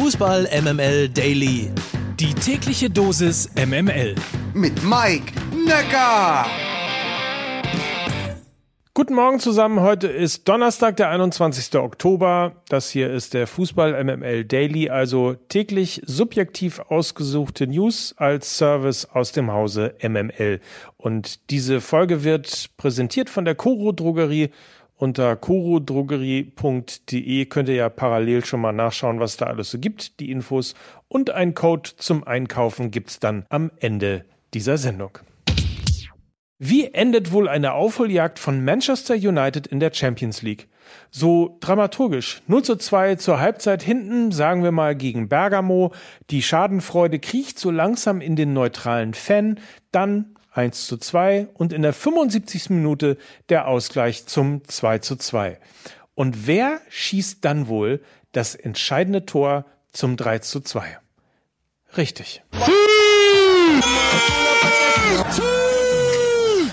Fußball MML Daily. Die tägliche Dosis MML. Mit Mike Necker. Guten Morgen zusammen. Heute ist Donnerstag, der 21. Oktober. Das hier ist der Fußball MML Daily, also täglich subjektiv ausgesuchte News als Service aus dem Hause MML. Und diese Folge wird präsentiert von der Koro Drogerie unter korodrogerie.de könnt ihr ja parallel schon mal nachschauen, was da alles so gibt, die Infos. Und ein Code zum Einkaufen gibt's dann am Ende dieser Sendung. Wie endet wohl eine Aufholjagd von Manchester United in der Champions League? So dramaturgisch. 0 zu 2 zur Halbzeit hinten, sagen wir mal gegen Bergamo. Die Schadenfreude kriecht so langsam in den neutralen Fan. Dann 1 zu 2 und in der 75. Minute der Ausgleich zum 2 zu 2. Und wer schießt dann wohl das entscheidende Tor zum 3 zu 2? Richtig.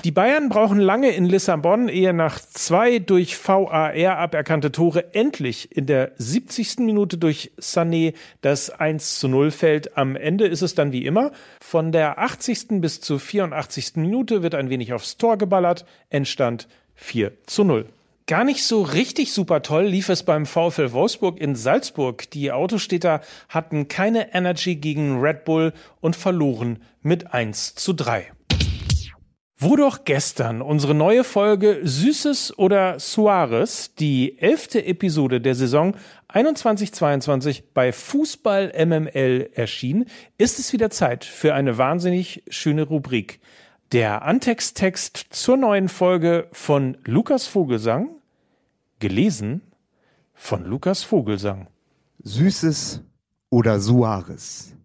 Die Bayern brauchen lange in Lissabon, ehe nach zwei durch VAR aberkannte Tore endlich in der 70. Minute durch Sané das 1 zu 0 fällt. Am Ende ist es dann wie immer. Von der 80. bis zur 84. Minute wird ein wenig aufs Tor geballert. Endstand 4 zu 0. Gar nicht so richtig super toll lief es beim VfL Wolfsburg in Salzburg. Die Autostädter hatten keine Energy gegen Red Bull und verloren mit 1 zu 3. Wo doch gestern unsere neue Folge Süßes oder Suarez, die elfte Episode der Saison 21-22 bei Fußball MML erschien, ist es wieder Zeit für eine wahnsinnig schöne Rubrik. Der Antexttext zur neuen Folge von Lukas Vogelsang, gelesen von Lukas Vogelsang. Süßes oder Suarez.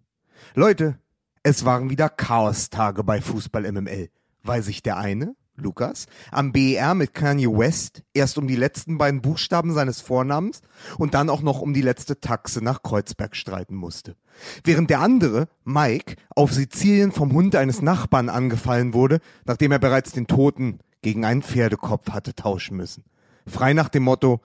Leute, es waren wieder Chaos-Tage bei Fußball MML weil sich der eine, Lukas, am BER mit Kanye West erst um die letzten beiden Buchstaben seines Vornamens und dann auch noch um die letzte Taxe nach Kreuzberg streiten musste. Während der andere, Mike, auf Sizilien vom Hund eines Nachbarn angefallen wurde, nachdem er bereits den Toten gegen einen Pferdekopf hatte tauschen müssen. Frei nach dem Motto,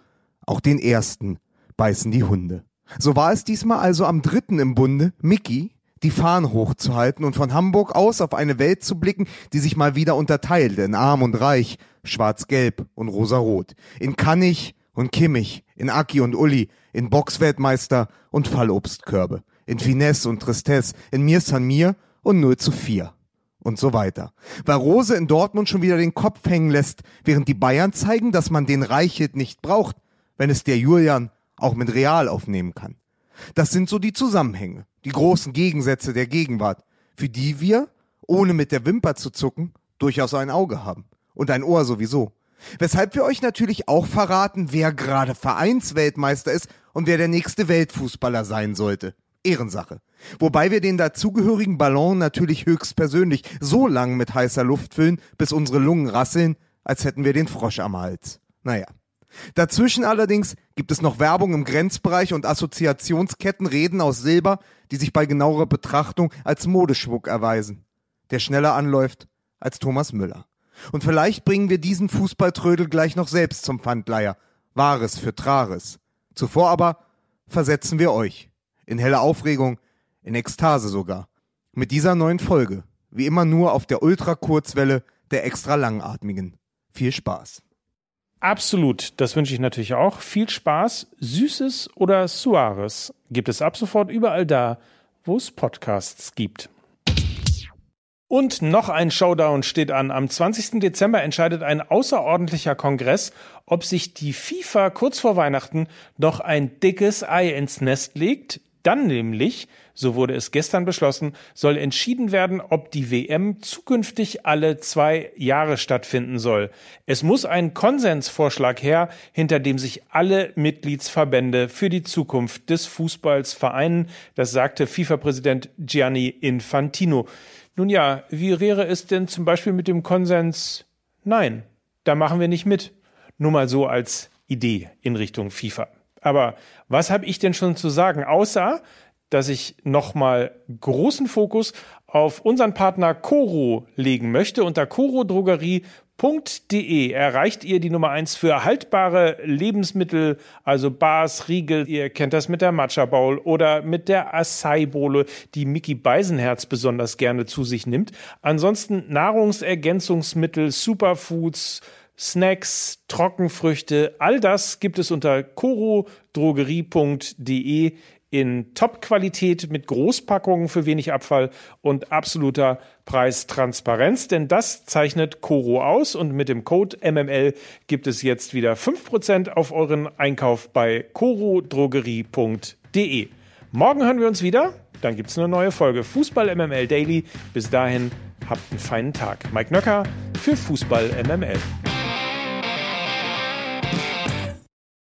auch den ersten beißen die Hunde. So war es diesmal also am dritten im Bunde, Mickey, die Fahnen hochzuhalten und von Hamburg aus auf eine Welt zu blicken, die sich mal wieder unterteilte in arm und reich, schwarz-gelb und rosarot, in Kannig und Kimmich, in Aki und Uli, in Boxweltmeister und Fallobstkörbe, in Finesse und Tristesse, in Mir San Mir und 0 zu 4 und so weiter. Weil Rose in Dortmund schon wieder den Kopf hängen lässt, während die Bayern zeigen, dass man den Reichelt nicht braucht, wenn es der Julian auch mit Real aufnehmen kann. Das sind so die Zusammenhänge, die großen Gegensätze der Gegenwart, für die wir, ohne mit der Wimper zu zucken, durchaus ein Auge haben. Und ein Ohr sowieso. Weshalb wir euch natürlich auch verraten, wer gerade Vereinsweltmeister ist und wer der nächste Weltfußballer sein sollte. Ehrensache. Wobei wir den dazugehörigen Ballon natürlich höchstpersönlich so lang mit heißer Luft füllen, bis unsere Lungen rasseln, als hätten wir den Frosch am Hals. Naja. Dazwischen allerdings gibt es noch Werbung im Grenzbereich und Assoziationsketten Reden aus Silber, die sich bei genauerer Betrachtung als Modeschmuck erweisen, der schneller anläuft als Thomas Müller. Und vielleicht bringen wir diesen Fußballtrödel gleich noch selbst zum Pfandleier. Wahres für Trares. Zuvor aber versetzen wir euch in helle Aufregung, in Ekstase sogar. Mit dieser neuen Folge, wie immer nur auf der Ultrakurzwelle der extra langatmigen. Viel Spaß. Absolut, das wünsche ich natürlich auch. Viel Spaß. Süßes oder Suarez gibt es ab sofort überall da, wo es Podcasts gibt. Und noch ein Showdown steht an. Am 20. Dezember entscheidet ein außerordentlicher Kongress, ob sich die FIFA kurz vor Weihnachten noch ein dickes Ei ins Nest legt, dann nämlich, so wurde es gestern beschlossen, soll entschieden werden, ob die WM zukünftig alle zwei Jahre stattfinden soll. Es muss ein Konsensvorschlag her, hinter dem sich alle Mitgliedsverbände für die Zukunft des Fußballs vereinen. Das sagte FIFA-Präsident Gianni Infantino. Nun ja, wie wäre es denn zum Beispiel mit dem Konsens? Nein, da machen wir nicht mit. Nur mal so als Idee in Richtung FIFA. Aber was habe ich denn schon zu sagen, außer dass ich nochmal großen Fokus auf unseren Partner Coro legen möchte. Unter corodrogerie.de De erreicht ihr die Nummer 1 für haltbare Lebensmittel, also Bars, Riegel. Ihr kennt das mit der Matcha Bowl oder mit der Acai Bowle, die Mickey Beisenherz besonders gerne zu sich nimmt. Ansonsten Nahrungsergänzungsmittel, Superfoods, Snacks, Trockenfrüchte, all das gibt es unter corodrogerie.de in Top-Qualität mit Großpackungen für wenig Abfall und absoluter Preistransparenz, denn das zeichnet Coro aus und mit dem Code MML gibt es jetzt wieder 5% auf euren Einkauf bei corodrogerie.de. Morgen hören wir uns wieder, dann gibt es eine neue Folge Fußball MML Daily. Bis dahin habt einen feinen Tag. Mike Nöcker für Fußball MML.